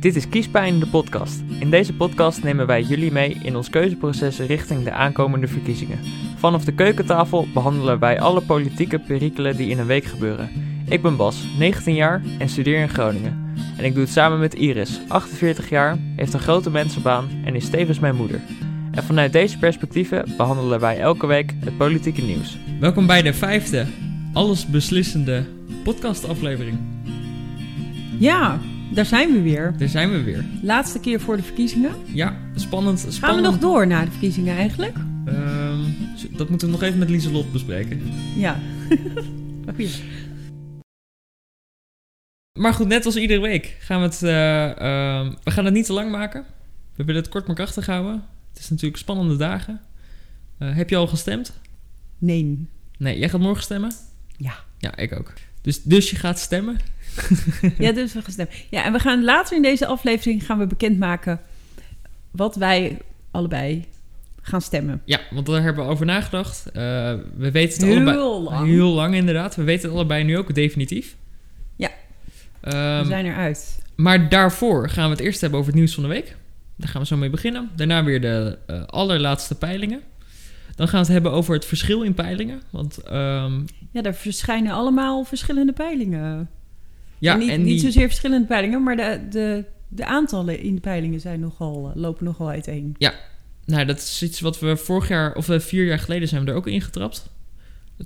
Dit is Kiespijn, de podcast. In deze podcast nemen wij jullie mee in ons keuzeproces richting de aankomende verkiezingen. Vanaf de keukentafel behandelen wij alle politieke perikelen die in een week gebeuren. Ik ben Bas, 19 jaar en studeer in Groningen. En ik doe het samen met Iris, 48 jaar, heeft een grote mensenbaan en is tevens mijn moeder. En vanuit deze perspectieven behandelen wij elke week het politieke nieuws. Welkom bij de vijfde, allesbeslissende podcastaflevering. Ja, daar zijn we weer. Daar zijn we weer. Laatste keer voor de verkiezingen. Ja, spannend. spannend. Gaan we nog door na de verkiezingen eigenlijk? Ehm, dat moeten we nog even met Lieselot bespreken. Ja. Goeie. Maar goed, net als iedere week gaan we het... eh, ehm, we gaan het niet te lang maken. We willen het kort maar krachtig houden. Het is natuurlijk spannende dagen. Eh, heb je al gestemd? Nee. Nee, jij gaat morgen stemmen? Ja. Ja, ik ook. Dus, dus je gaat stemmen? Ja, dus we gaan stemmen. Ja, en we gaan later in deze aflevering gaan we bekendmaken wat wij allebei gaan stemmen. Ja, want daar hebben we over nagedacht. Eh, we weten het Heel allebei... lang. Heel lang, inderdaad. We weten het allebei nu ook definitief. Ja. Ehm, we zijn eruit. Maar daarvoor gaan we het eerst hebben over het nieuws van de week. Daar gaan we zo mee beginnen. Daarna weer de eh, allerlaatste peilingen. Dan gaan we het hebben over het verschil in peilingen. Want ehm, Ja, er verschijnen allemaal verschillende peilingen. Ja, en niet, en niet die, zozeer verschillende peilingen, maar de, de, de aantallen in de peilingen zijn nogal, eh, lopen nogal uiteen. nou, dat is iets wat we vorig jaar, of eh, vier jaar geleden zijn we er ook ingetrapt.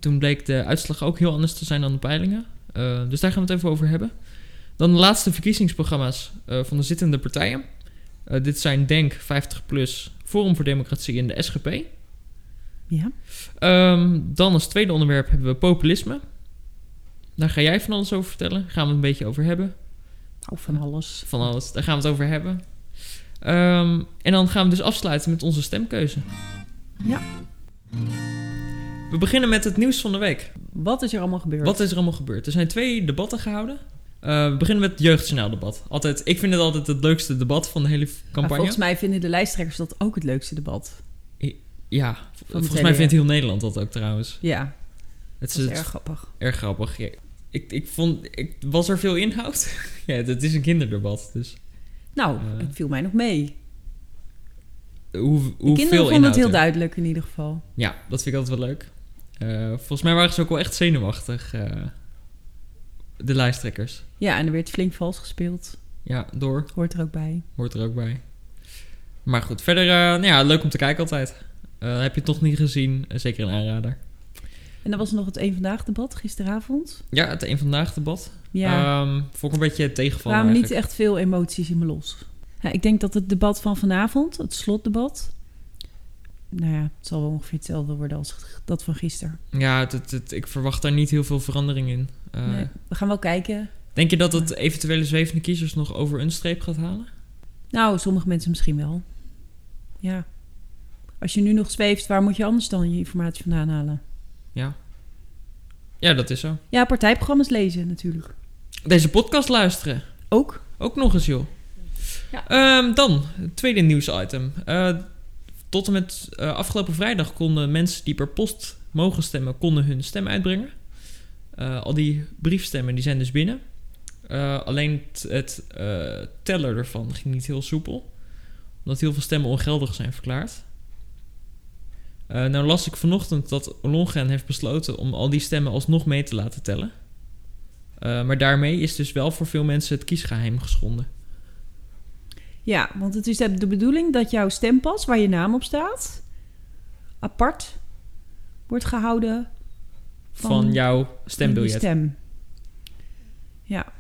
Toen bleek de uitslag ook heel anders te zijn dan de peilingen. Eh, dus daar gaan we het even over hebben. Dan de laatste verkiezingsprogramma's van de zittende partijen. Dit zijn Denk, 50PLUS, Forum voor Democratie en de SGP. Ja. Ehm, dan als tweede onderwerp hebben we populisme. Daar ga jij van alles over vertellen. Gaan we het een beetje over hebben. Nou, van alles. Van alles, daar gaan we het over hebben. Ehm, en dan gaan we dus afsluiten met onze stemkeuze. Ja. We beginnen met het nieuws van de week. Wat is er allemaal gebeurd? Wat is er allemaal gebeurd? Er zijn twee debatten gehouden. Eh, we beginnen met het jeugdjournaaldebat. Altijd, ik vind het altijd het leukste debat van de hele Maar campagne. volgens mij vinden de lijsttrekkers dat ook het leukste debat. Ja, volgens mij vindt heel Nederland dat ook trouwens. Ja, Het is, erg grappig. erg grappig. Ja, ik, ik vond, ik, was er veel inhoud? ja, het is een kinderdebat, dus Nou, Eh. het viel mij nog mee. hoe, De hoeveel kinderen vonden inhoud het heel duidelijk in ieder geval. Ja, dat vind ik altijd wel leuk. Eh, volgens mij waren ze ook wel echt zenuwachtig, eh, de lijsttrekkers. Ja, en er werd flink vals gespeeld. Ja, door. Hoort er ook bij. Hoort er ook bij. Maar goed, verder, nou ja, leuk om te kijken altijd. Heb je het toch niet gezien, zeker een aanrader. En dan was er nog het Eén Vandaag debat gisteravond. Ja, het een vandaag debat. Ja, Ehm, vond ik een beetje er tegenvallen kwamen niet echt veel emoties in me los. Ja, ik denk dat het debat van vanavond, het slotdebat... Nou ja, het zal wel ongeveer hetzelfde worden als dat van gisteren. Ja, het, het, het- ik verwacht daar niet heel veel verandering in. Eh, nee, we gaan wel kijken. Denk je dat het eventuele zwevende kiezers nog over een streep gaat halen? Nou, sommige mensen misschien wel. Ja. Als je nu nog zweeft, waar moet je anders dan je informatie vandaan halen? Ja. Ja, dat is zo. Ja, partijprogramma's lezen natuurlijk. Deze podcast luisteren. Ook. Ook nog eens, joh. Ja. Ehm, dan, het tweede nieuwsitem. Eh tot en met eh, afgelopen vrijdag konden mensen die per post mogen stemmen, konden hun stem uitbrengen. Eh, al die briefstemmen die zijn dus binnen. Alleen het, het teller ervan ging niet heel soepel. Omdat heel veel stemmen ongeldig zijn verklaard. Eh, nou las ik vanochtend dat Ollongren heeft besloten om al die stemmen alsnog mee te laten tellen. Eh, maar daarmee is dus wel voor veel mensen het kiesgeheim geschonden. Ja, want het is de bedoeling dat jouw stempas, waar je naam op staat, apart wordt gehouden Van, Van- jouw stembiljet. stem. Ja,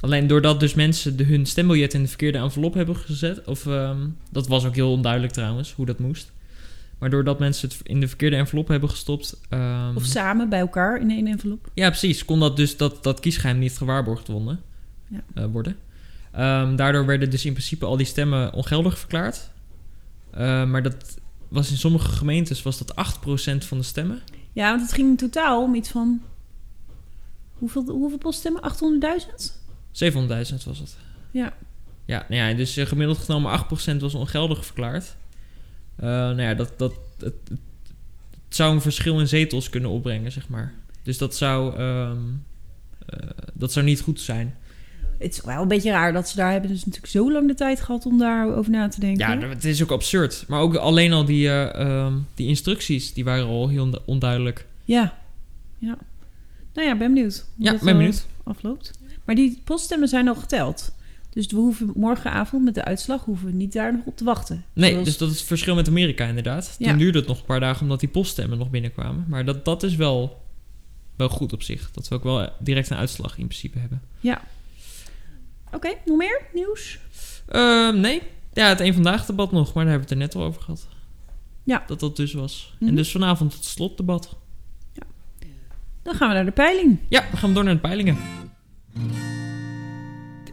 Alleen doordat dus mensen de, hun stembiljet in de verkeerde envelop hebben gezet. Of ehm, dat was ook heel onduidelijk trouwens, hoe dat moest. Maar doordat mensen het in de verkeerde envelop hebben gestopt. ehm, of samen bij elkaar in één envelop. ja, precies. Kon dat dus dat, dat kiesgeheim niet gewaarborgd worden. Ja. eh, worden. Ehm, daardoor werden dus in principe al die stemmen ongeldig verklaard. Eh, maar dat was in sommige gemeentes was dat 8% van de stemmen. Ja, want het ging in totaal om iets van... Hoeveel, hoeveel poststemmen? 800.000? 700.000 was het. Ja. Ja, nou ja, dus eh, gemiddeld genomen 8% was ongeldig verklaard. Eh, nou ja, dat, dat, het, het zou een verschil in zetels kunnen opbrengen, zeg maar. Dus dat zou, ehm, eh, dat zou niet goed zijn. Het is wel een beetje raar dat ze daar hebben dus natuurlijk zo lang de tijd gehad om daarover na te denken. Ja, het is ook absurd. Maar ook alleen al die, eh, ehm, die instructies, die waren al heel ondu- onduidelijk. ja. ja. Nou ja, ben benieuwd. hoe Ja, dat, ben benieuwd. afloopt. Maar die poststemmen zijn al geteld. Dus we hoeven morgenavond met de uitslag hoeven we niet daar nog op te wachten. Nee, Zoals- dus dat is het verschil met Amerika inderdaad. Toen Ja. duurde het nog een paar dagen omdat die poststemmen nog binnenkwamen. Maar dat, dat is wel, wel goed op zich. Dat we ook wel direct een uitslag in principe hebben. Oké, nog meer nieuws? Ehm, nee, ja, het een vandaag debat nog, maar daar hebben we het er net al over gehad. Ja. Dat dat dus was. Mhm. En dus vanavond het slotdebat. Dan gaan we naar de peiling. Ja, we gaan door naar de peilingen.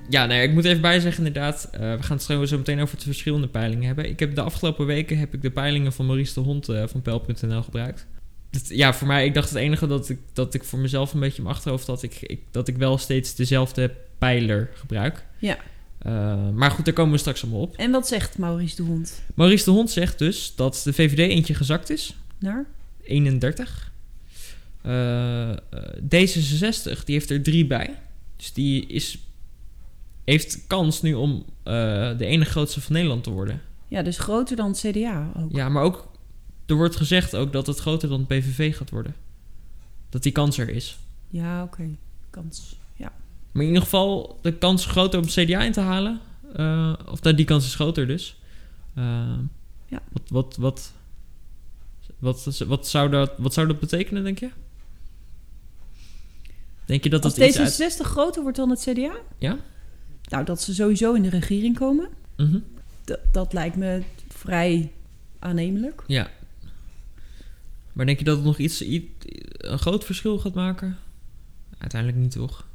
Ja, nee, ik moet even bijzeggen inderdaad. eh, we gaan het zo zo meteen over de verschillende peilingen hebben. Ik heb de afgelopen weken heb ik de peilingen van Maurice de Hond eh, van Pel.nl gebruikt. Dat- ja, voor mij, ik dacht het enige dat ik, dat ik voor mezelf een beetje in mijn achterhoofd had, ik, ik, dat ik wel steeds dezelfde pijler gebruik. Ja. Eh, maar goed, daar komen we straks allemaal op. En wat zegt Maurice de Hond? Maurice de Hond zegt dus dat de VVD eentje gezakt is. Naar? 31. Eh, eh, D66, die heeft er drie bij. Dus die is, heeft kans nu om eh, de ene grootste van Nederland te worden. Ja, dus groter dan het CDA ook. Ja, maar ook, er wordt gezegd ook dat het groter dan het PVV gaat worden. Dat die kans er is. Ja, oké. Kans. Ja. Maar in ieder geval de kans groter om het CDA in te halen. eh, of dat die kans is groter dus. Eh, Ja. Wat, wat, wat, wat, wat, zou dat, wat zou dat betekenen, denk je? Denk je dat Als dat uit... D66 groter wordt dan het CDA? Ja? Nou, dat ze sowieso in de regering komen. Mhm. Dat lijkt me vrij aannemelijk. Ja. Maar denk je dat het nog iets, een groot verschil gaat maken? Uiteindelijk niet, toch?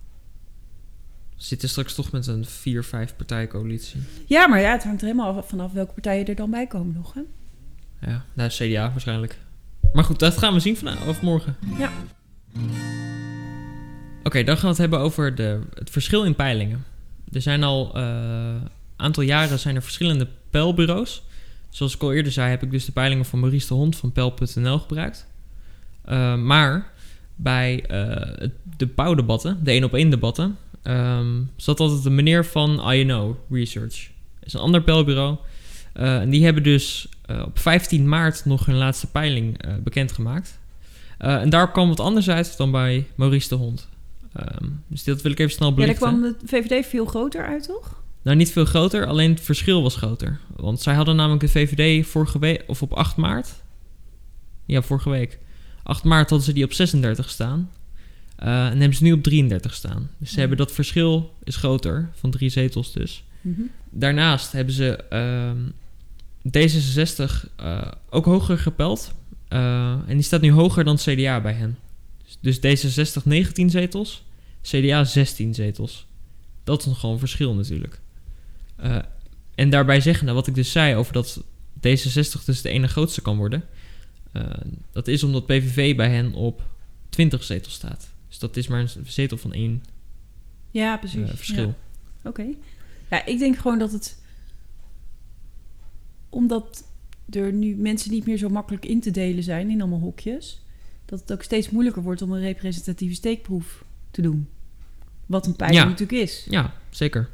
We zitten straks toch met een 4-5 partijcoalitie. Ja, maar ja, het hangt er helemaal af- vanaf welke partijen er dan bij komen nog. Hè? Ja, nou, CDA waarschijnlijk. Maar goed, dat gaan we zien vanavond of morgen. Ja. Oké, dan gaan we het hebben over de, het verschil in peilingen. Er zijn al een aantal jaren zijn er verschillende peilbureaus. Zoals ik al eerder zei, heb ik dus de peilingen van Maurice de Hond van Peil.nl gebruikt. Eh, maar bij eh, het- de pauwdebatten, de één op één debatten, ehm, zat altijd een meneer van INO Research. Dat is een ander peilbureau. Eh, en die hebben dus eh, op 15 maart nog hun laatste peiling eh, bekendgemaakt. Eh, en daar kwam wat anders uit dan bij Maurice de Hond. Ehm, dus dat wil ik even snel Ja, daar belichten. kwam de VVD veel groter uit, toch? Nou, niet veel groter, alleen het verschil was groter. Want zij hadden namelijk de VVD vorige week, of op 8 maart. Ja, vorige week. 8 maart hadden ze die op 36 staan. Eh, en hebben ze nu op 33 staan. Dus ze Mhm. hebben dat verschil is groter, van drie zetels dus. Mhm. Daarnaast hebben ze ehm, D66 eh, ook hoger gepeld. Eh, en die staat nu hoger dan CDA bij hen. Dus D66 19 zetels, CDA 16 zetels. Dat is een verschil natuurlijk. Eh, en daarbij zeggen, wat ik dus zei over dat D66 dus de ene grootste kan worden. eh, dat is omdat PVV bij hen op 20 zetels staat. Dus dat is maar een zetel van één Ja, eh, precies. verschil. Ja. Oké. Ja, ik denk gewoon dat het... Omdat er nu mensen niet meer zo makkelijk in te delen zijn in allemaal hokjes... dat het ook steeds moeilijker wordt om een representatieve steekproef te doen. Wat een Ja. natuurlijk is. Ja, zeker.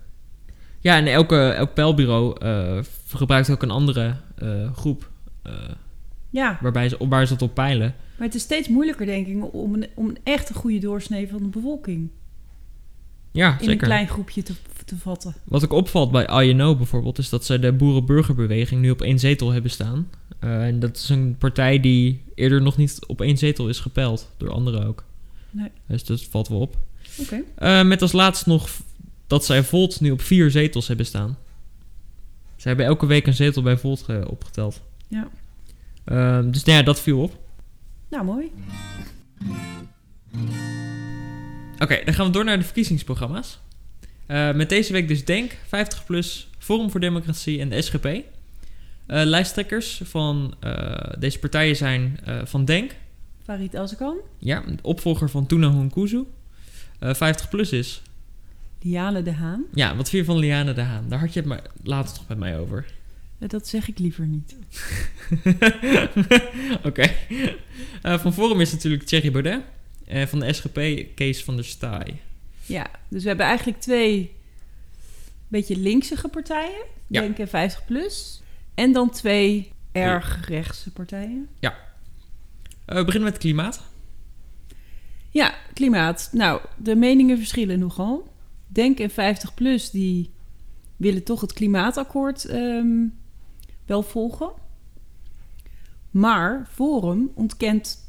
Ja, en elke, elk pijlbureau eh, gebruikt ook een andere eh, groep eh, Ja, waarbij ze, waar ze het op peilen. maar het is steeds moeilijker, denk ik, om een, om een echt een goede doorsnee van de bevolking... Ja, in een klein groepje te, te vatten. Wat ook opvalt bij INO bijvoorbeeld, is dat ze de boerenburgerbeweging nu op één zetel hebben staan. Eh, en dat is een partij die eerder nog niet op één zetel is gepeild, door anderen ook. Nee. Dus dat valt wel op. Oké. Eh, met als laatst nog dat zij Volt nu op vier zetels hebben staan. Ze hebben elke week een zetel bij Volt ge- opgeteld. Ja. Ehm, dus nou ja, dat viel op. Nou, mooi. Oké, dan gaan we door naar de verkiezingsprogramma's. Eh, met deze week dus DENK, 50PLUS, Forum voor Democratie en de SGP. Eh, lijsttrekkers van eh, deze partijen zijn van DENK, Farid Azarkan, ja, opvolger van Tuna Hunkuzu. Eh 50PLUS is, Liane de Haan. ja, wat vind je van Liane de Haan? Daar had je het maar later toch met mij over. Dat zeg ik liever niet. Oké. Van Forum is natuurlijk Thierry Baudet. En van de SGP Kees van der Staaij. Ja, dus we hebben eigenlijk twee beetje linksige partijen. Ja. Denk en 50 plus. En dan twee erg rechtse partijen. Eh, we beginnen met klimaat. Ja, klimaat. Nou, de meningen verschillen nogal. Denk en 50 plus die willen toch het klimaatakkoord ehm, wel volgen. Maar Forum ontkent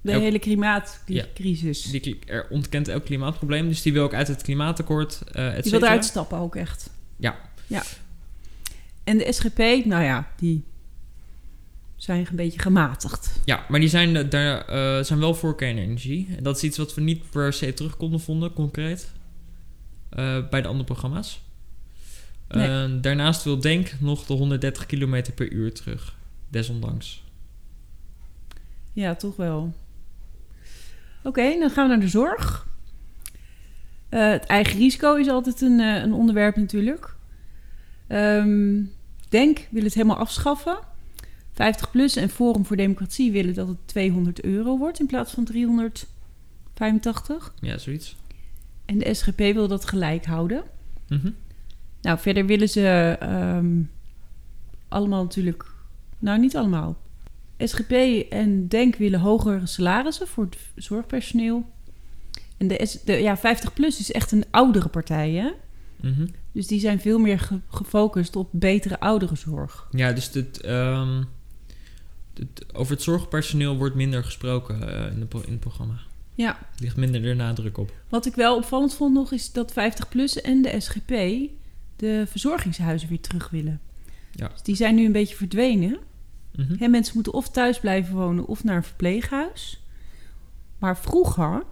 de Elk- hele klimaatcrisis. Die er ontkent elk klimaatprobleem, dus die wil ook uit het klimaatakkoord, et die wil eruit stappen ook echt. Ja. ja. En de SGP, nou ja, die zijn een beetje gematigd. Ja, maar die zijn, eh, daar, eh, zijn wel voor kernenergie. En dat is iets wat we niet per se terug konden vonden, concreet. bij de andere programma's. Nee. Daarnaast wil Denk nog de 130 km per uur terug. Desondanks. Ja, toch wel. Oké, dan gaan we naar de zorg. Eh, het eigen risico is altijd een, eh, een onderwerp natuurlijk. Ehm, Denk wil het helemaal afschaffen. 50 plus en Forum voor Democratie willen dat het 200 euro wordt in plaats van 385. Ja, zoiets. En de SGP wil dat gelijk houden. Mhm. Nou, verder willen ze ehm, allemaal natuurlijk... Nou, niet allemaal. SGP en DENK willen hogere salarissen voor het zorgpersoneel. En de, S, de ja, 50PLUS is echt een oudere partij, hè? Mhm. Dus die zijn veel meer ge- gefocust op betere ouderenzorg. Ja, dus het, ehm, over het zorgpersoneel wordt minder gesproken eh, in, de in het programma. Ja. Er ligt minder de nadruk op. Wat ik wel opvallend vond nog, is dat 50PLUS en de SGP de verzorgingshuizen weer terug willen. Ja. Dus die zijn nu een beetje verdwenen. Hè, mensen moeten of thuis blijven wonen of naar een verpleeghuis. Maar vroeger,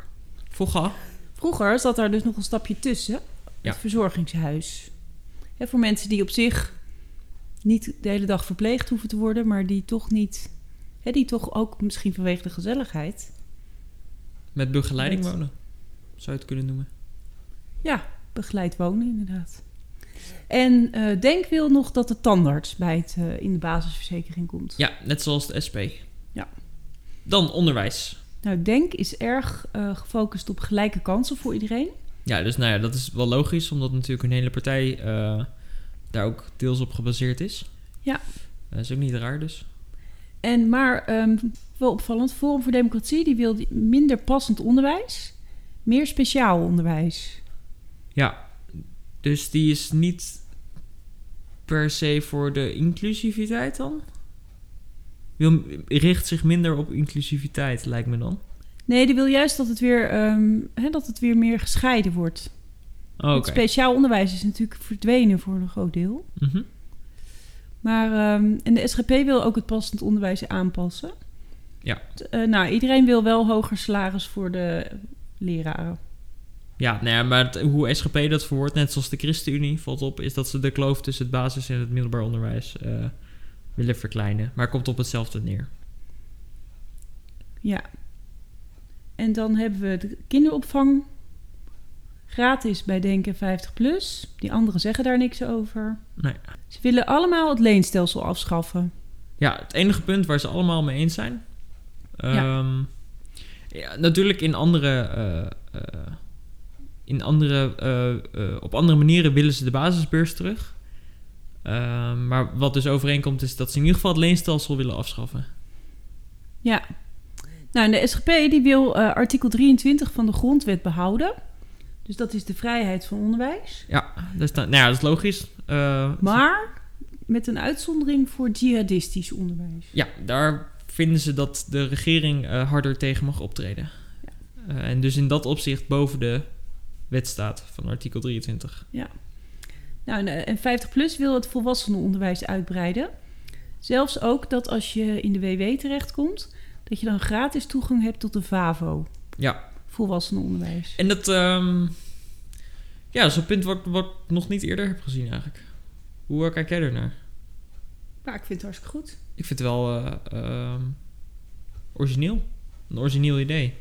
Vroeger. vroeger zat daar dus nog een stapje tussen. Ja. Het verzorgingshuis. Voor mensen die op zich niet de hele dag verpleegd hoeven te worden, maar die toch niet, die toch ook misschien vanwege de gezelligheid. Met begeleiding wonen. Zou je het kunnen noemen. Ja, begeleid wonen inderdaad. En eh, Denk wil nog dat de tandarts bij het, eh, in de basisverzekering komt. Ja, net zoals de SP. Ja. Dan onderwijs. Nou, Denk is erg eh, gefocust op gelijke kansen voor iedereen. Ja, dus nou ja, dat is wel logisch, omdat natuurlijk een hele partij daar ook deels op gebaseerd is. Ja. Dat is ook niet raar dus. En maar ehm, wel opvallend, Forum voor Democratie die wil minder passend onderwijs, meer speciaal onderwijs. Ja, dus die is niet per se voor de inclusiviteit dan? Wil, richt zich minder op inclusiviteit, lijkt me dan. Nee, die wil juist dat het weer, ehm, hè, dat het weer meer gescheiden wordt. Oh, Oké. Want speciaal onderwijs is natuurlijk verdwenen voor een groot deel. Mhm. Maar, ehm, en de SGP wil ook het passend onderwijs aanpassen. Ja. Eh, nou, iedereen wil wel hoger salaris voor de leraren. Ja, nou ja, maar het- hoe SGP dat verwoordt, net zoals de ChristenUnie, valt op, is dat ze de kloof tussen het basis- en het middelbaar onderwijs eh, willen verkleinen. Maar komt op hetzelfde neer. Ja. En dan hebben we de kinderopvang. Gratis bij Denken 50 plus. Die anderen zeggen daar niks over. Nee. Ze willen allemaal het leenstelsel afschaffen. Ja, het enige punt waar ze allemaal mee eens zijn. Ja. Ehm, ja, natuurlijk in andere. eh, eh, in andere eh, eh, op andere manieren willen ze de basisbeurs terug. Ehm, maar wat dus overeenkomt is dat ze in ieder geval het leenstelsel willen afschaffen. Ja. Nou, en de SGP die wil eh, artikel 23 van de grondwet behouden. Dus dat is de vrijheid van onderwijs. Ja, dus dan, nou ja, dat is logisch. Maar met een uitzondering voor jihadistisch onderwijs. Ja, daar vinden ze dat de regering harder tegen mag optreden. Eh, en dus in dat opzicht boven de wet staat van artikel 23. Nou, en, eh, en 50PLUS wil het volwassenenonderwijs uitbreiden. Zelfs ook dat als je in de WW terechtkomt... dat je dan gratis toegang hebt tot de VAVO, Ja, volwassenenonderwijs. en dat, ehm, ja, dat is een punt wat, wat ik nog niet eerder heb gezien eigenlijk. Hoe eh, kijk jij ernaar? Maar ik vind het hartstikke goed. Ik vind het wel eh, ehm, origineel. Een origineel idee.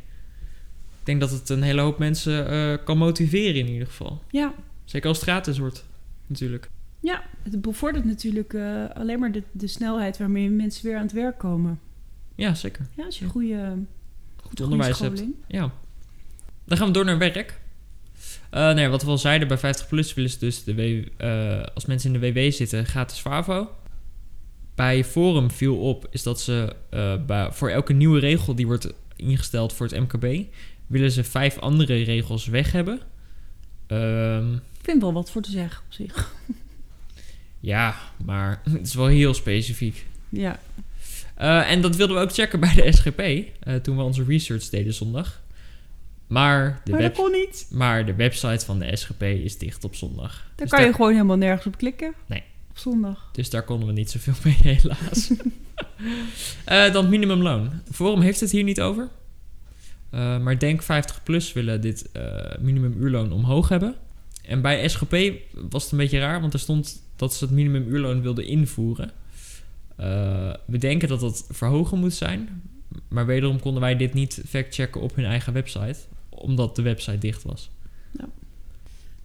Ik denk dat het een hele hoop mensen eh, kan motiveren in ieder geval. Ja, Zeker als het gratis wordt, natuurlijk. ja het bevordert natuurlijk eh, alleen maar de, de snelheid... waarmee mensen weer aan het werk komen. Ja, zeker. Ja, als je goede, Goed goede onderwijs hebt. Ja. Dan gaan we door naar werk. Eh, nee, wat we al zeiden, bij 50PLUS willen ze dus, de w, als mensen in de WW zitten, gratis FAVO. Bij Forum viel op, is dat ze bij, voor elke nieuwe regel die wordt ingesteld voor het MKB, willen ze vijf andere regels weg hebben. Ehm, Ik vind wel wat voor te zeggen op zich. ja, maar het is wel heel specifiek. Ja, Eh, en dat wilden we ook checken bij de SGP, eh, toen we onze research deden zondag. Maar de, maar dat kon niet. maar de website van de SGP is dicht op zondag. Daar Dus kan daar- je gewoon helemaal nergens op klikken. Nee. Op zondag. Dus daar konden we niet zoveel mee, helaas. Eh, dan minimumloon. Forum heeft het hier niet over. Eh, maar Denk 50 plus willen dit eh minimumuurloon omhoog hebben. En bij SGP was het een beetje raar, want er stond dat ze het minimumuurloon wilden invoeren. Eh, we denken dat dat verhogen moet zijn. Maar wederom konden wij dit niet factchecken op hun eigen website, omdat de website dicht was.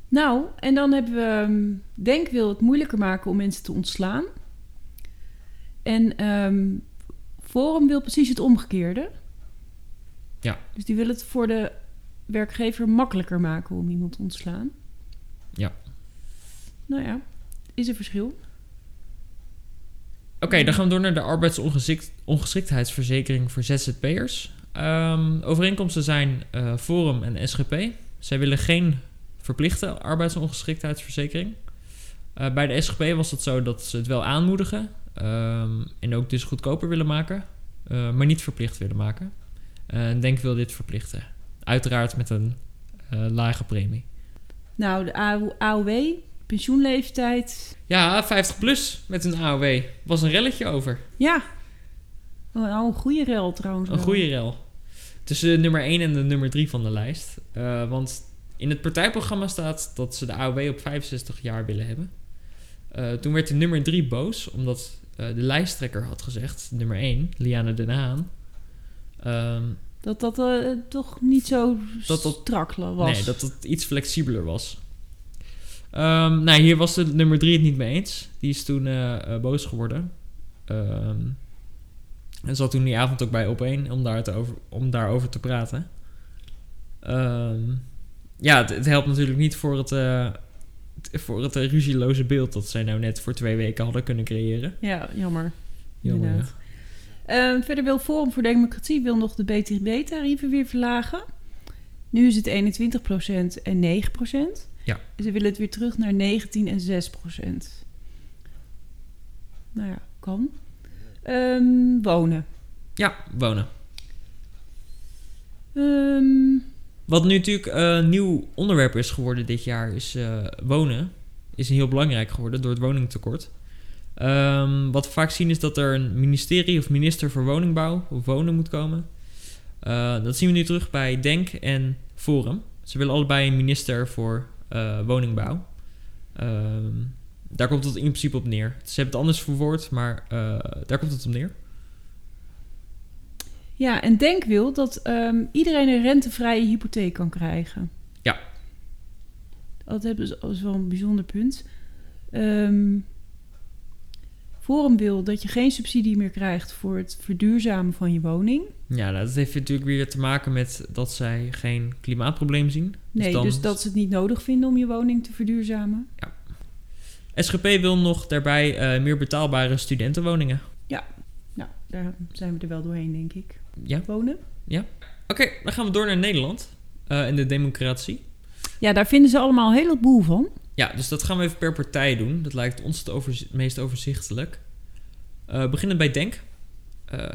Nou, en dan hebben we... ehm, Denk wil het moeilijker maken om mensen te ontslaan. En ehm, Forum wil precies het omgekeerde. Ja. Dus die wil het voor de werkgever makkelijker maken om iemand te ontslaan. Ja. Nou ja, is er verschil. Oké, dan gaan we door naar de arbeidsongeschiktheidsverzekering voor ZZP'ers. Ehm, overeenkomsten zijn eh, Forum en SGP. Zij willen geen verplichte arbeidsongeschiktheidsverzekering. Eh, bij de SGP was het zo dat ze het wel aanmoedigen ehm, en ook dus goedkoper willen maken, eh, maar niet verplicht willen maken. Eh, En Denk wil dit verplichten. Uiteraard met een eh, lage premie. Nou, de AO AOW, pensioenleeftijd. Ja, 50 plus met een AOW. Was een relletje over. Ja. Oh, nou, een goede rel trouwens. Een goede rel. Tussen de nummer 1 en de nummer 3 van de lijst. Eh, want in het partijprogramma staat dat ze de AOW op 65 jaar willen hebben. Toen werd de nummer 3 boos, omdat de lijsttrekker had gezegd, nummer 1, Liane Den Haan. Ehm, Dat dat eh, toch niet zo Dat dat- strak was. nee, dat het iets flexibeler was. Ehm, nou, hier was de nummer 3 het niet mee eens. Die is toen eh, eh, boos geworden. Ehm, en zat toen die avond ook bij Op1 om, daar te over, om daarover te praten. Ja, het, het helpt natuurlijk niet voor het, voor het ruzieloze beeld dat zij nou net voor twee weken hadden kunnen creëren. Ja, jammer. Jammer, ja. Ehm, verder wil Forum voor Democratie wil nog de BTW-tarieven weer verlagen. Nu is het 21% en 9%. Ja. Ze willen het weer terug naar 19 en 6%. Nou ja, kan. Ehm, wonen. Ja, wonen. Ehm, Wat nu natuurlijk eh, een nieuw onderwerp is geworden dit jaar, is eh, wonen. Is heel belangrijk geworden door het woningtekort. Ehm, wat we vaak zien is dat er een ministerie of minister voor woningbouw of wonen moet komen. Eh, dat zien we nu terug bij Denk en Forum. Ze willen allebei een minister voor eh, woningbouw. Ehm, daar komt het in principe op neer. Ze hebben het anders verwoord, maar eh, daar komt het op neer. ja, en Denk wil dat ehm, iedereen een rentevrije hypotheek kan krijgen. Ja. Dat is wel een bijzonder punt. Ehm, Forum wil dat je geen subsidie meer krijgt voor het verduurzamen van je woning. Ja, nou, dat heeft natuurlijk weer te maken met dat zij geen klimaatprobleem zien. Nee, dan- dus dat ze het niet nodig vinden om je woning te verduurzamen. SGP wil nog daarbij eh, meer betaalbare studentenwoningen. Nou, daar zijn we er wel doorheen, denk ik. Ja, Wonen? oké, dan gaan we door naar Nederland eh, en de democratie. Ja, daar vinden ze allemaal een heleboel van. Ja, dus dat gaan we even per partij doen. Dat lijkt ons het overzi- meest overzichtelijk. Eh beginnen bij Denk. Eh,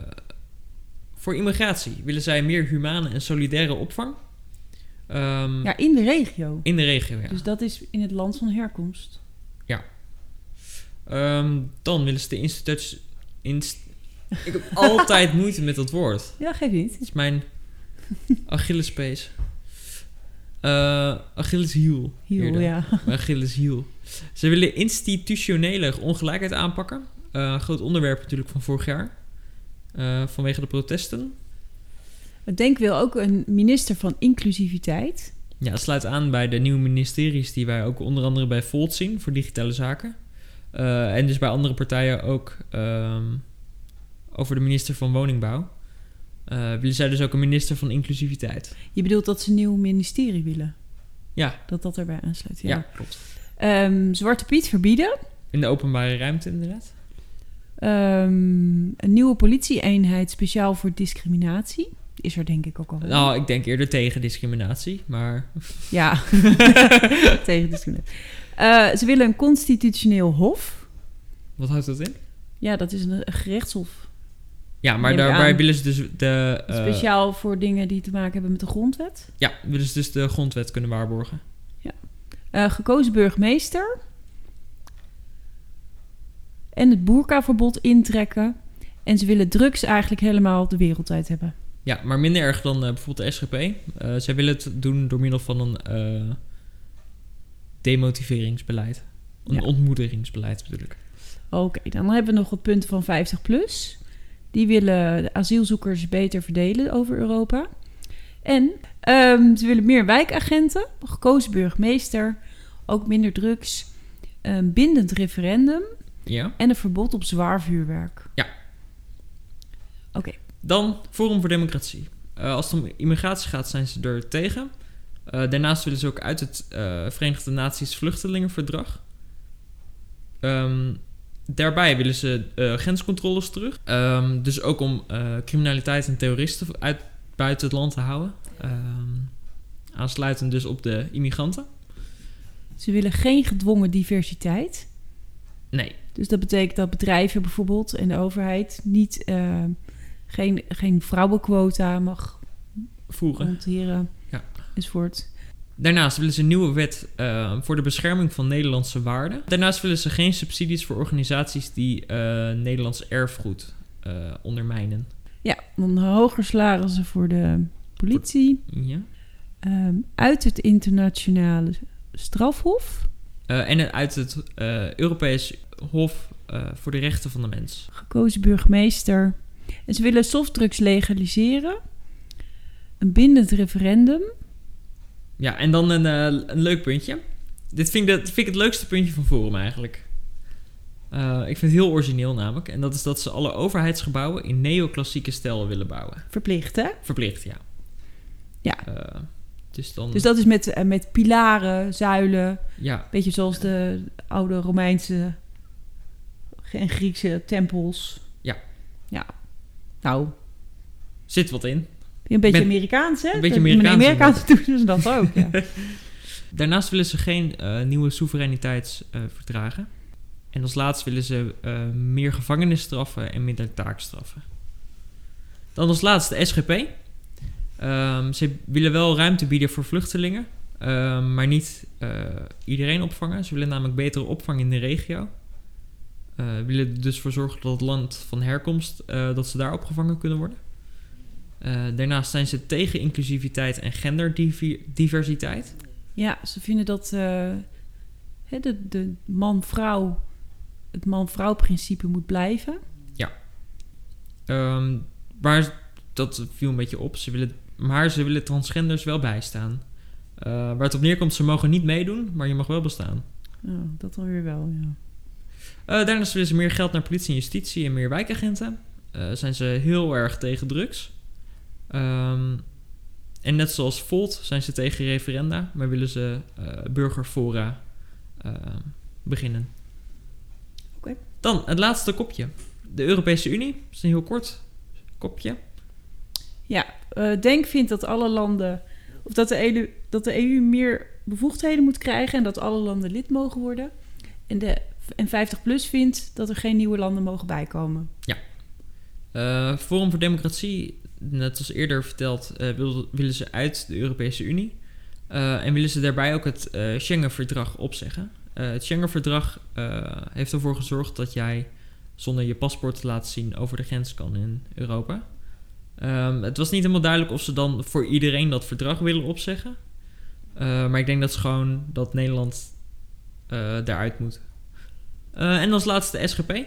voor immigratie willen zij meer humane en solidaire opvang. Ehm, Ja, in de regio. In de regio, ja. Dus dat is in het land van herkomst. Ehm, dan willen ze de institutie... Inst ik heb altijd moeite met dat woord. Ja, geef niet. Dat is mijn Achillespees. Eh Achilleshiel. Hiel, eerder. ja. Mijn Achilleshiel. Ze willen institutionele ongelijkheid aanpakken. Een groot onderwerp natuurlijk van vorig jaar. Eh, vanwege de protesten. Het Denk wil ook een minister van inclusiviteit. Ja, het sluit aan bij de nieuwe ministeries die wij ook onder andere bij Volt zien voor digitale zaken. En dus bij andere partijen ook ehm, over de minister van Woningbouw. Eh willen zij dus ook een minister van inclusiviteit. Je bedoelt dat ze een nieuw ministerie willen? Ja, Dat dat erbij aansluit, ja. ja. klopt. Ehm, Zwarte Piet verbieden. In de openbare ruimte inderdaad. Ehm, een nieuwe politieeenheid speciaal voor discriminatie. Is er denk ik ook al. Nou, ik denk eerder tegen discriminatie, maar... Ja, tegen discriminatie. Eh, ze willen een constitutioneel hof. Wat houdt dat in? Ja, dat is een, een gerechtshof. Ja, maar daarbij willen ze dus de... eh, Speciaal voor dingen die te maken hebben met de grondwet. Ja, willen ze dus de grondwet kunnen waarborgen. Eh, gekozen burgemeester. En het boerkaverbod intrekken. En ze willen drugs eigenlijk helemaal de wereld uit hebben. Ja, maar minder erg dan eh, bijvoorbeeld de SGP. Zij willen het doen door middel van een demotiveringsbeleid. Een Ja. ontmoedigingsbeleid bedoel ik. Oké, dan hebben we nog wat punten van 50 plus. Die willen de asielzoekers beter verdelen over Europa. En ehm, ze willen meer wijkagenten, gekozen burgemeester, ook minder drugs, een bindend referendum Ja. en een verbod op zwaar vuurwerk. Ja. Oké, Dan Forum voor Democratie. Eh, als het om immigratie gaat, zijn ze er tegen. Eh, daarnaast willen ze ook uit het eh, Verenigde Naties Vluchtelingenverdrag. Ehm, daarbij willen ze eh, grenscontroles terug. Ehm, dus ook om eh, criminaliteit en terroristen uit, buiten het land te houden. Ehm, aansluitend dus op de immigranten. ze willen geen gedwongen diversiteit. Nee, Dus dat betekent dat bedrijven bijvoorbeeld en de overheid niet ehm, geen, geen vrouwenquota mag voeren. hanteren Ja. enzovoort. Daarnaast willen ze een nieuwe wet eh, voor de bescherming van Nederlandse waarden. Daarnaast willen ze geen subsidies voor organisaties die eh, Nederlands erfgoed eh, ondermijnen. Ja, dan hoger salarissen voor de politie. Ja. Ehm, uit het internationale strafhof. En uit het Europees Hof voor de Rechten van de Mens. Gekozen burgemeester. En ze willen softdrugs legaliseren. Een bindend referendum. Ja, en dan een, eh, een leuk puntje. Dit vind ik, dat vind ik het leukste puntje van Forum eigenlijk. Eh, ik vind het heel origineel namelijk. En dat is dat ze alle overheidsgebouwen in neoclassieke stijl willen bouwen. Verplicht, hè? Verplicht, ja. Ja. Eh, dus dan... Dus dat is met, met pilaren, zuilen. ja, Beetje zoals de oude Romeinse en Griekse tempels. Ja. Ja. Nou, zit wat in. Een beetje Ben- Amerikaans, hè? een beetje Amerikaans Amerikaanse doen ze dat ook, ja. Daarnaast willen ze geen eh, nieuwe soevereiniteitsverdragen. en als laatste willen ze eh, meer gevangenisstraffen en minder taakstraffen. Dan als laatste de SGP. Ehm, ze willen wel ruimte bieden voor vluchtelingen, ehm, maar niet eh, iedereen opvangen. Ze willen namelijk betere opvang in de regio. Eh willen er dus voor zorgen dat het land van herkomst, eh, dat ze daar opgevangen kunnen worden. Eh, daarnaast zijn ze tegen inclusiviteit en genderdiversiteit. Ja, ze vinden dat eh, hè, de, de man-vrouw, het man-vrouw-principe moet blijven. Ehm, maar dat viel een beetje op. Ze willen, maar ze willen transgenders wel bijstaan. Eh, waar het op neerkomt, ze mogen niet meedoen, maar je mag wel bestaan. Oh, dat dan weer wel, ja. Daarnaast willen ze meer geld naar politie en justitie en meer wijkagenten. Zijn ze heel erg tegen drugs. Ehm, en net zoals Volt zijn ze tegen referenda, maar willen ze eh, burgerfora eh, beginnen. Oké. Dan het laatste kopje. De Europese Unie. Dat is een heel kort kopje. Ja, eh, Denk vindt dat alle landen, of dat de, EU, dat de EU meer bevoegdheden moet krijgen en dat alle landen lid mogen worden. En, de, en 50 plus vindt dat er geen nieuwe landen mogen bijkomen. Eh, Forum voor Democratie, net als eerder verteld, eh, wil- willen ze uit de Europese Unie. Eh, en willen ze daarbij ook het eh, Schengen-verdrag opzeggen. Het Schengen-verdrag heeft ervoor gezorgd dat jij zonder je paspoort te laten zien over de grens kan in Europa. Ehm, het was niet helemaal duidelijk of ze dan voor iedereen dat verdrag willen opzeggen. Maar ik denk dat ze gewoon dat Nederland eh, daaruit moet. En als laatste de SGP.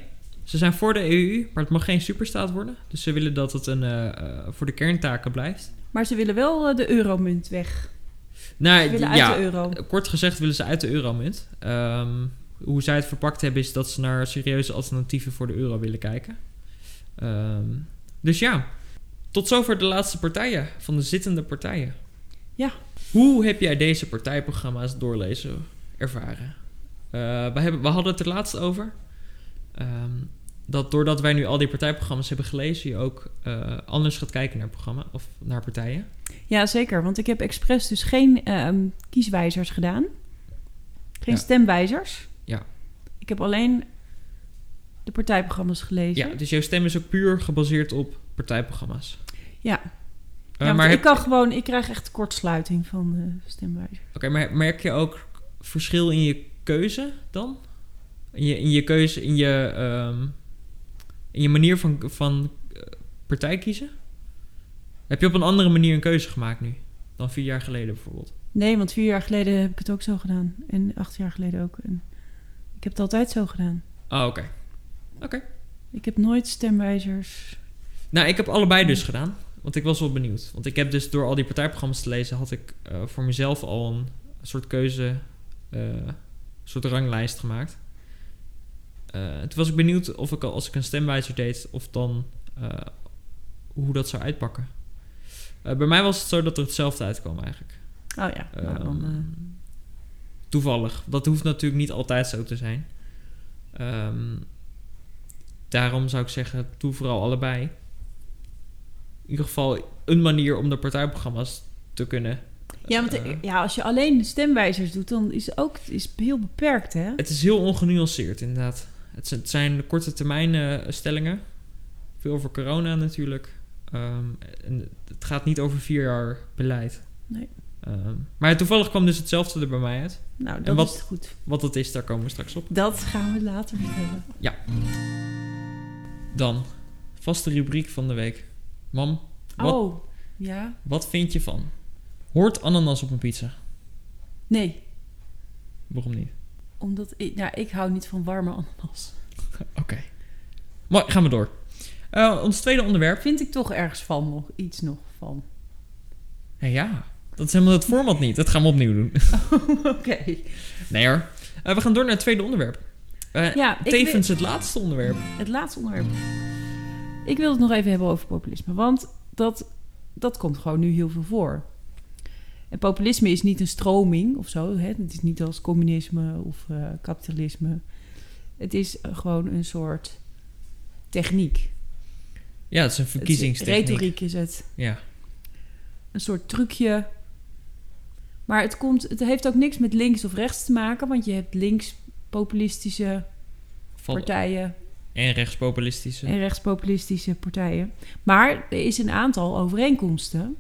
Ze zijn voor de EU, maar het mag geen superstaat worden. Dus ze willen dat het een, eh, eh, voor de kerntaken blijft. Maar ze willen wel eh, de euromunt weg. Nou, Ze willen ja, uit de euro. kort gezegd willen ze uit de euromunt. Ehm hoe zij het verpakt hebben is dat ze naar serieuze alternatieven voor de euro willen kijken. Ehm, dus ja, tot zover de laatste partijen van de zittende partijen. Ja. Hoe heb jij deze partijprogramma's doorlezen ervaren? We, hebben, we hadden het er laatst over. Dat doordat wij nu al die partijprogramma's hebben gelezen, je ook eh, anders gaat kijken naar programma of naar partijen. Ja, zeker. Want ik heb expres dus geen ehm, kieswijzers gedaan. Geen Ja. stemwijzers. Ja. Ik heb alleen de partijprogramma's gelezen. Ja, dus jouw stem is ook puur gebaseerd op partijprogramma's. Ja. Eh, Ja, maar ik heb- kan gewoon, ik krijg echt kortsluiting van de stemwijzer. Oké, maar merk je ook verschil in je keuze dan? In je, in je keuze, in je, ehm, in je manier van, van eh, partij kiezen? Heb je op een andere manier een keuze gemaakt nu? Dan vier jaar geleden bijvoorbeeld? Nee, want vier jaar geleden heb ik het ook zo gedaan. En acht jaar geleden ook. En ik heb het altijd zo gedaan. Oh, oké. Oké. Ik heb nooit stemwijzers. Nou, ik heb allebei dus gedaan. Want ik was wel benieuwd. Want ik heb dus door al die partijprogramma's te lezen... had ik eh, voor mezelf al een soort keuze... een soort ranglijst gemaakt. Eh, toen was ik benieuwd of ik al- als ik een stemwijzer deed... of dan eh, hoe dat zou uitpakken. Eh, bij mij was het zo dat er hetzelfde uitkwam eigenlijk. Oh ja, nou, dan, Ehm, eh, Toevallig. Dat hoeft natuurlijk niet altijd zo te zijn. Ehm, daarom zou ik zeggen, doe vooral allebei. In ieder geval een manier om de partijprogramma's te kunnen. ja, want ja, als je alleen de stemwijzers doet, dan is het ook is heel beperkt, hè? het is heel ongenuanceerd, inderdaad. Het zijn, het zijn korte termijn eh, stellingen. Veel over corona natuurlijk. Ehm, en het gaat niet over vier jaar beleid. Nee. Ehm, maar toevallig kwam dus hetzelfde er bij mij uit. Nou, dat wat- is goed. Wat dat is, daar komen we straks op. Dat gaan we later vertellen. Dan, vaste rubriek van de week. Mam, Wat- Oh, ja? wat vind je van? Hoort ananas op een pizza? Nee, Waarom niet? Omdat ik, ja, ik hou niet van warme ananas. Oké. Mooi, gaan we door. Eh, ons tweede onderwerp. Vind ik toch ergens van nog, iets nog van. Ja, ja, dat is helemaal het format niet. Dat gaan we opnieuw doen. Oké. Nee hoor. Eh, we gaan door naar het tweede onderwerp. Eh, Ja, tevens het laatste onderwerp. Het laatste onderwerp. Ik wil het nog even hebben over populisme. Want dat, dat komt gewoon nu heel veel voor. En populisme is niet een stroming of zo. Hè? Het is niet als communisme of eh, kapitalisme. Het is eh, gewoon een soort techniek. Ja, het is een Het is- verkiezingstechniek. Retoriek is het. Ja. Een soort trucje. Maar het, komt, het heeft ook niks met links of rechts te maken. Want je hebt links populistische Val- partijen en rechtspopulistische. en rechtspopulistische partijen. Maar er is een aantal overeenkomsten.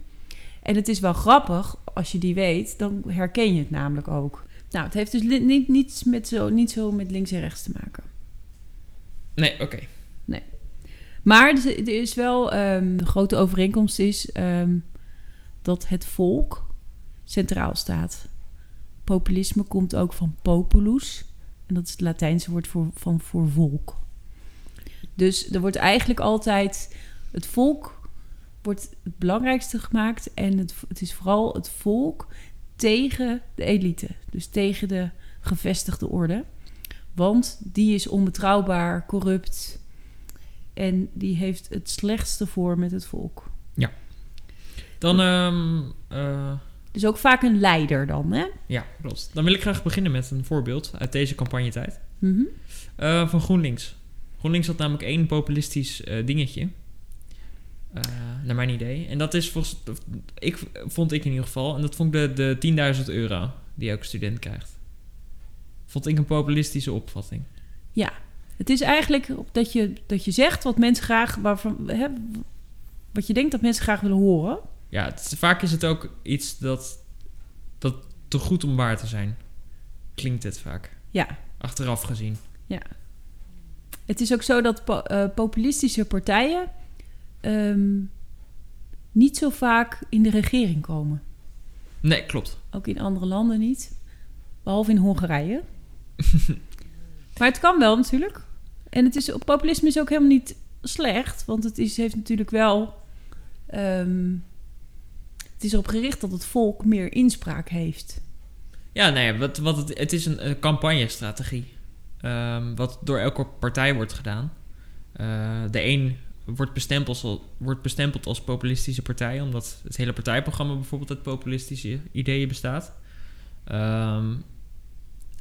En het is wel grappig, als je die weet, dan herken je het namelijk ook. Nou, het heeft dus niet, niets met zo, niet zo met links en rechts te maken. Nee, oké. Maar er is- er is wel, de grote overeenkomst is ehm, dat het volk centraal staat. Populisme komt ook van populus. En dat is het Latijnse woord voor, van voor volk. Dus er wordt eigenlijk altijd het volk wordt het belangrijkste gemaakt. En het, het is vooral het volk tegen de elite. Dus tegen de gevestigde orde. Want die is onbetrouwbaar, corrupt. En die heeft het slechtste voor met het volk. Dan, ehm, eh, Dus ook vaak een leider dan, hè? ja, klopt. Dan wil ik graag beginnen met een voorbeeld uit deze campagnetijd. Eh, van GroenLinks. GroenLinks had namelijk één populistisch eh, dingetje. Eh, naar mijn idee. En dat is volgens... Ik, vond ik in ieder geval. En dat vond ik de, de 10.000 euro die elke student krijgt. Vond ik een populistische opvatting. Ja, het is eigenlijk dat je, dat je zegt wat mensen graag, waarvan, hè, wat je denkt dat mensen graag willen horen. Ja, het vaak is het ook iets dat, dat te goed om waar te zijn. Klinkt het vaak. Ja, Achteraf gezien. het is ook zo dat po- eh, populistische partijen ehm, niet zo vaak in de regering komen. Nee, klopt. Ook in andere landen niet. Behalve in Hongarije. maar het kan wel natuurlijk. En het is, populisme is ook helemaal niet slecht. Want het is, heeft natuurlijk wel... ehm, het is erop gericht dat het volk meer inspraak heeft. Ja, nee, wat, wat het, het is een, een campagnestrategie. Ehm, wat door elke partij wordt gedaan. Eh, de een wordt, bestempeld als, wordt bestempeld als populistische partij, omdat het hele partijprogramma bijvoorbeeld uit populistische ideeën bestaat. Ehm,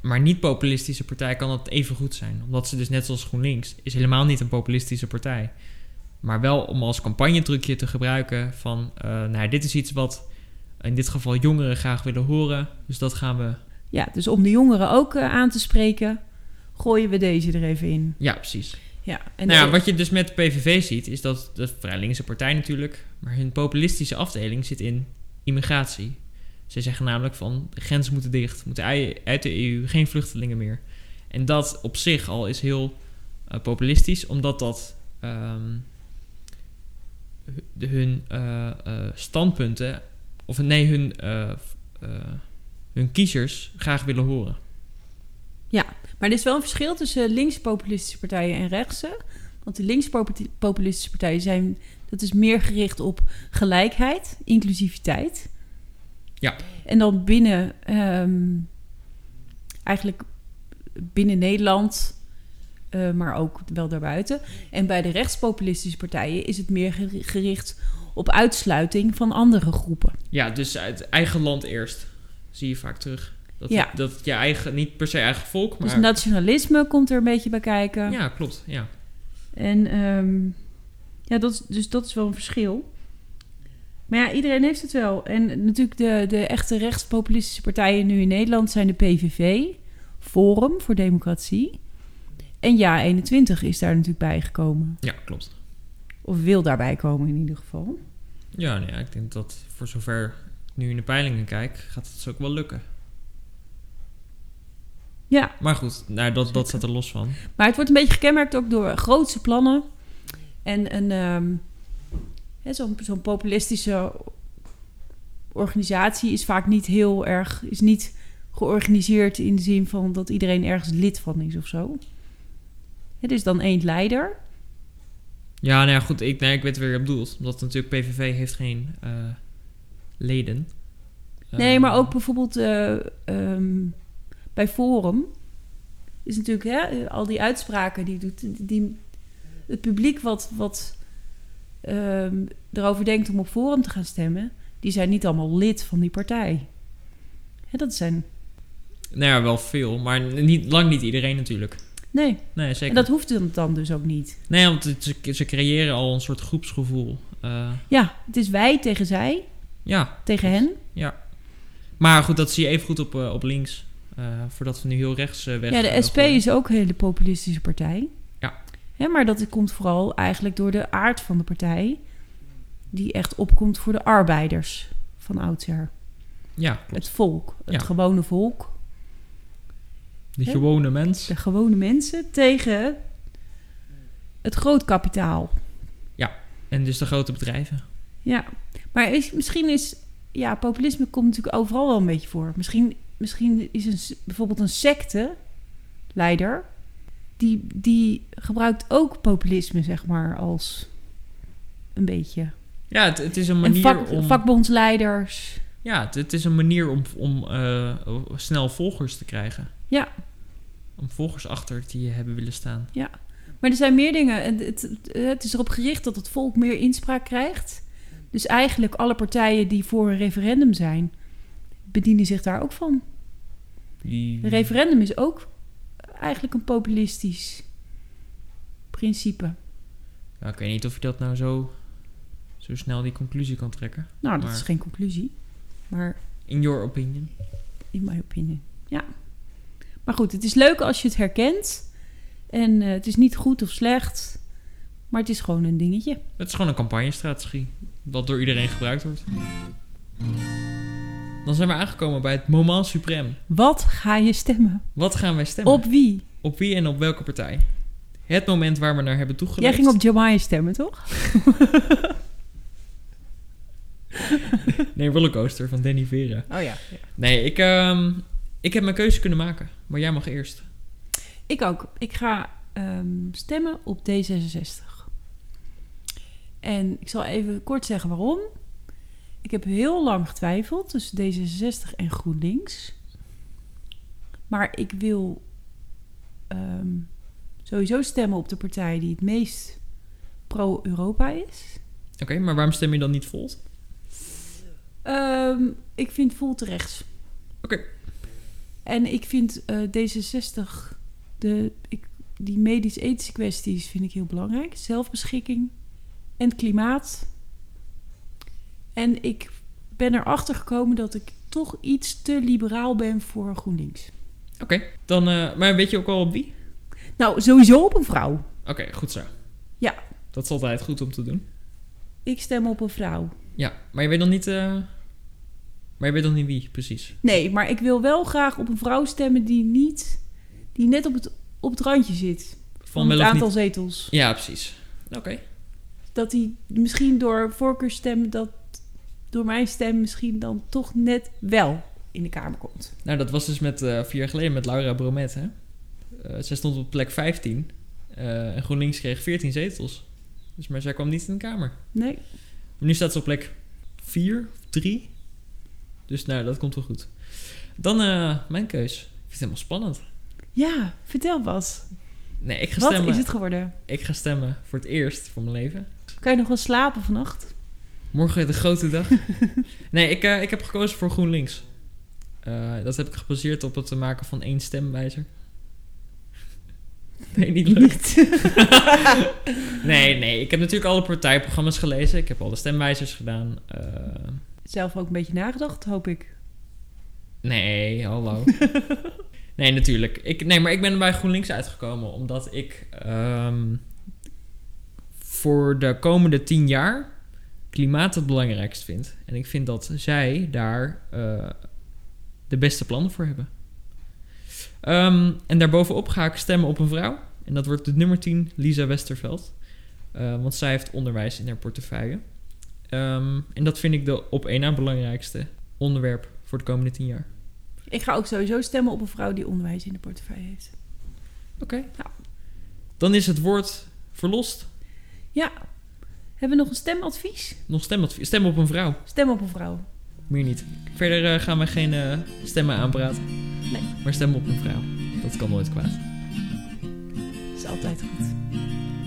maar niet-populistische partij kan dat even goed zijn, omdat ze dus net zoals GroenLinks is helemaal niet een populistische partij. Maar wel om als campagnetrucje te gebruiken van, eh, nou, dit is iets wat in dit geval jongeren graag willen horen, dus dat gaan we Ja, dus om de jongeren ook eh, aan te spreken, gooien we deze er even in. Ja, precies. Ja, en nou ja, wat je dus met de PVV ziet, is dat de vrij linkse partij natuurlijk, maar hun populistische afdeling zit in immigratie. Ze zeggen namelijk van de grenzen moeten dicht, moeten uit de EU, geen vluchtelingen meer. En dat op zich al is heel eh, populistisch, omdat dat ehm, de- hun eh, eh, standpunten, of nee, hun, hun kiezers graag willen horen. Maar er is wel een verschil tussen linkse populistische partijen en rechtse. Want de linkse popu- populistische partijen zijn... dat is meer gericht op gelijkheid, inclusiviteit. Ja. En dan binnen... ehm, eigenlijk binnen Nederland... eh, maar ook wel daarbuiten. En bij de rechtspopulistische partijen is het meer geri- gericht op uitsluiting van andere groepen. Ja, dus uit eigen land eerst. Zie je vaak terug. Dat, Ja. dat je eigen, niet per se eigen volk, maar... Dus nationalisme komt er een beetje bij kijken. ja, klopt. Ja. En ehm, ja, dat dus dat is wel een verschil. Maar ja, iedereen heeft het wel. En natuurlijk de, de echte rechtspopulistische partijen nu in Nederland zijn de PVV, Forum voor Democratie. En Ja 21 is daar natuurlijk bijgekomen. ja, klopt. Of wil daarbij komen in ieder geval. Ja, nee, ik denk dat voor zover ik nu in de peilingen kijk, gaat het dus ook wel lukken. Ja, Maar goed, nou, dat, dat staat er los van. maar het wordt een beetje gekenmerkt ook door grootse plannen. En een, ehm, hè, zo'n, zo'n populistische organisatie is vaak niet heel erg... is niet georganiseerd in de zin van dat iedereen ergens lid van is of zo. Het is dan één leider. Ja, nou ja, goed, ik, nee, ik weet weer wat je bedoelt. Omdat natuurlijk PVV heeft geen eh, leden. Nee, maar ook bijvoorbeeld eh, ehm, bij Forum is natuurlijk hè, al die uitspraken die doet, die, het publiek wat, wat ehm, erover denkt om op Forum te gaan stemmen, die zijn niet allemaal lid van die partij. Hè, dat zijn Nou ja, wel veel, maar niet, lang niet iedereen natuurlijk. nee, Nee, zeker. en dat hoeft dan, dan dus ook niet. Nee, want het- ze, ze creëren al een soort groepsgevoel. Eh, Ja, het is wij tegen zij, ja, tegen hen. Ja. Maar goed, dat zie je even goed op, eh, op links. Eh, voordat we nu heel rechts eh, weg Ja, de eh, SP gooien. is ook een hele populistische partij. Ja. Maar dat komt vooral eigenlijk door de aard van de partij. Die echt opkomt voor de arbeiders van oudsher. Ja, klopt. Het volk, het Ja. gewone volk. De gewone mens. De gewone mensen tegen het grootkapitaal. En dus de grote bedrijven. Ja, maar is, misschien is... Ja, populisme komt natuurlijk overal wel een beetje voor. Misschien, misschien is een, bijvoorbeeld een secte leider... Die, die gebruikt ook populisme, zeg maar, als een beetje. Ja, het, het is een En manier vak, om... vakbondsleiders. Ja, het, het is een manier om, om eh, snel volgers te krijgen. Ja. Om volgers achter die je hebben willen staan. Maar er zijn meer dingen. En Het, het, het is erop gericht dat het volk meer inspraak krijgt. Dus eigenlijk alle partijen die voor een referendum zijn... bedienen zich daar ook van. Een referendum is ook eigenlijk een populistisch principe. Ja, ik weet niet of je dat nou zo, zo snel die conclusie kan trekken. Nou, dat Maar- is geen conclusie. Maar In your opinion. in my opinion, ja. Maar goed, het is leuk als je het herkent. En eh, het is niet goed of slecht. Maar het is gewoon een dingetje. Het is gewoon een campagnestrategie. Dat door iedereen gebruikt wordt. Dan zijn we aangekomen bij het moment suprême. Wat ga je stemmen? Wat gaan wij stemmen? Op wie? Op wie en op welke partij? Het moment waar we naar hebben toegeleefd. Jij ging op Jamai stemmen, toch? Nee, Rollercoaster van Danny Vera. Oh ja. Nee, ik, ehm, ik heb mijn keuze kunnen maken. Maar jij mag eerst. Ik ook. Ik ga ehm, stemmen op D66. En ik zal even kort zeggen waarom. Ik heb heel lang getwijfeld tussen D66 en GroenLinks. Maar ik wil ehm, sowieso stemmen op de partij die het meest pro-Europa is. Oké, maar waarom stem je dan niet Volt? Ehm, ik vind Volt rechts. Oké. En ik vind eh, D66, de, ik, die medisch-ethische kwesties vind ik heel belangrijk. Zelfbeschikking en het klimaat. En ik ben erachter gekomen dat ik toch iets te liberaal ben voor GroenLinks. Oké, dan, eh, maar weet je ook al op wie? Nou, sowieso op een vrouw. Oké, goed zo. Ja. Dat is altijd goed om te doen. Ik stem op een vrouw. Ja, maar je weet nog niet... eh, Maar je weet nog niet wie, precies. Nee, maar ik wil wel graag op een vrouw stemmen die niet... die net op het, op het randje zit van, Van wel het aantal niet... zetels. Ja, precies. Oké. Dat hij misschien door voorkeurstem... dat door mijn stem misschien dan toch net wel in de Kamer komt. Nou, dat was dus met eh, vier jaar geleden met Laura Bromet, hè? Eh, zij stond op plek 15. eh, en GroenLinks kreeg 14 zetels. Dus, maar zij kwam niet in de Kamer. Nee? Maar nu staat ze op plek 4 of 3. Dus nou, dat komt wel goed. Dan mijn keus. Ik vind het helemaal spannend. Ja, vertel Bas. Nee, ik ga, Wat stemmen, is het geworden? ik ga stemmen voor het eerst voor mijn leven. Kan je nog wel slapen vannacht? Morgen de grote dag. nee, ik, eh, ik heb gekozen voor GroenLinks. Eh, dat heb ik gebaseerd op het maken van één stemwijzer. Nee, niet leuk. Niet. Nee, nee. Ik heb natuurlijk alle partijprogramma's gelezen. Ik heb al de stemwijzers gedaan. Eh, Zelf ook een beetje nagedacht, hoop ik. nee, hallo. nee, natuurlijk. Ik, nee, maar ik ben bij GroenLinks uitgekomen omdat ik ehm, voor de komende tien jaar klimaat het belangrijkst vind. En ik vind dat zij daar eh, de beste plannen voor hebben. Ehm, en daarbovenop ga ik stemmen op een vrouw. En dat wordt de nummer 10, Lisa Westerveld. Eh, want zij heeft onderwijs in haar portefeuille. Ehm, en dat vind ik de op één na belangrijkste onderwerp voor de komende tien jaar. Ik ga ook sowieso stemmen op een vrouw die onderwijs in de portefeuille heeft. Oké. Ja. Dan is het woord verlost. Ja. Hebben we nog een stemadvies? Nog stemadvies. Stem op een vrouw. Stem op een vrouw. Meer niet. Verder eh, gaan we geen eh, stemmen aanpraten. Nee. Maar stem op een vrouw. Dat kan nooit kwaad. Dat is altijd goed.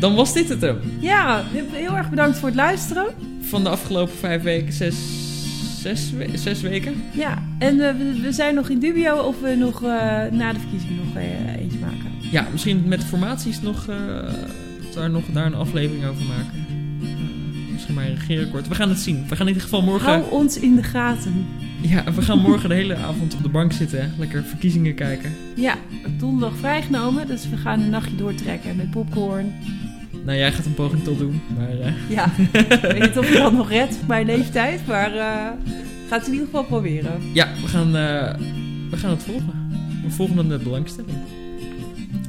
Dan was dit het hem. Ja, heel erg bedankt voor het luisteren. Van de afgelopen vijf weken, zes, zes, we- zes weken. Ja, en eh, we, we zijn nog in dubio of we nog na de verkiezing nog eentje maken. Ja, misschien met formaties nog, daar nog daar een aflevering over maken. Maar regeerakkoord. We gaan het zien. We gaan in ieder geval morgen... Hou ons in de gaten. Ja, we gaan morgen de hele avond op de bank zitten. Lekker verkiezingen kijken. Ja, donderdag vrijgenomen, dus we gaan een nachtje doortrekken met popcorn. Nou, jij gaat een poging tot doen. Maar eh, Ja, ik weet niet of ik dat nog red op mijn leeftijd, maar eh ga het in ieder geval proberen. ja, we gaan, eh, we gaan het volgen. We volgen met belangstelling.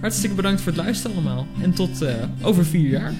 Hartstikke bedankt voor het luisteren allemaal. En tot over vier jaar.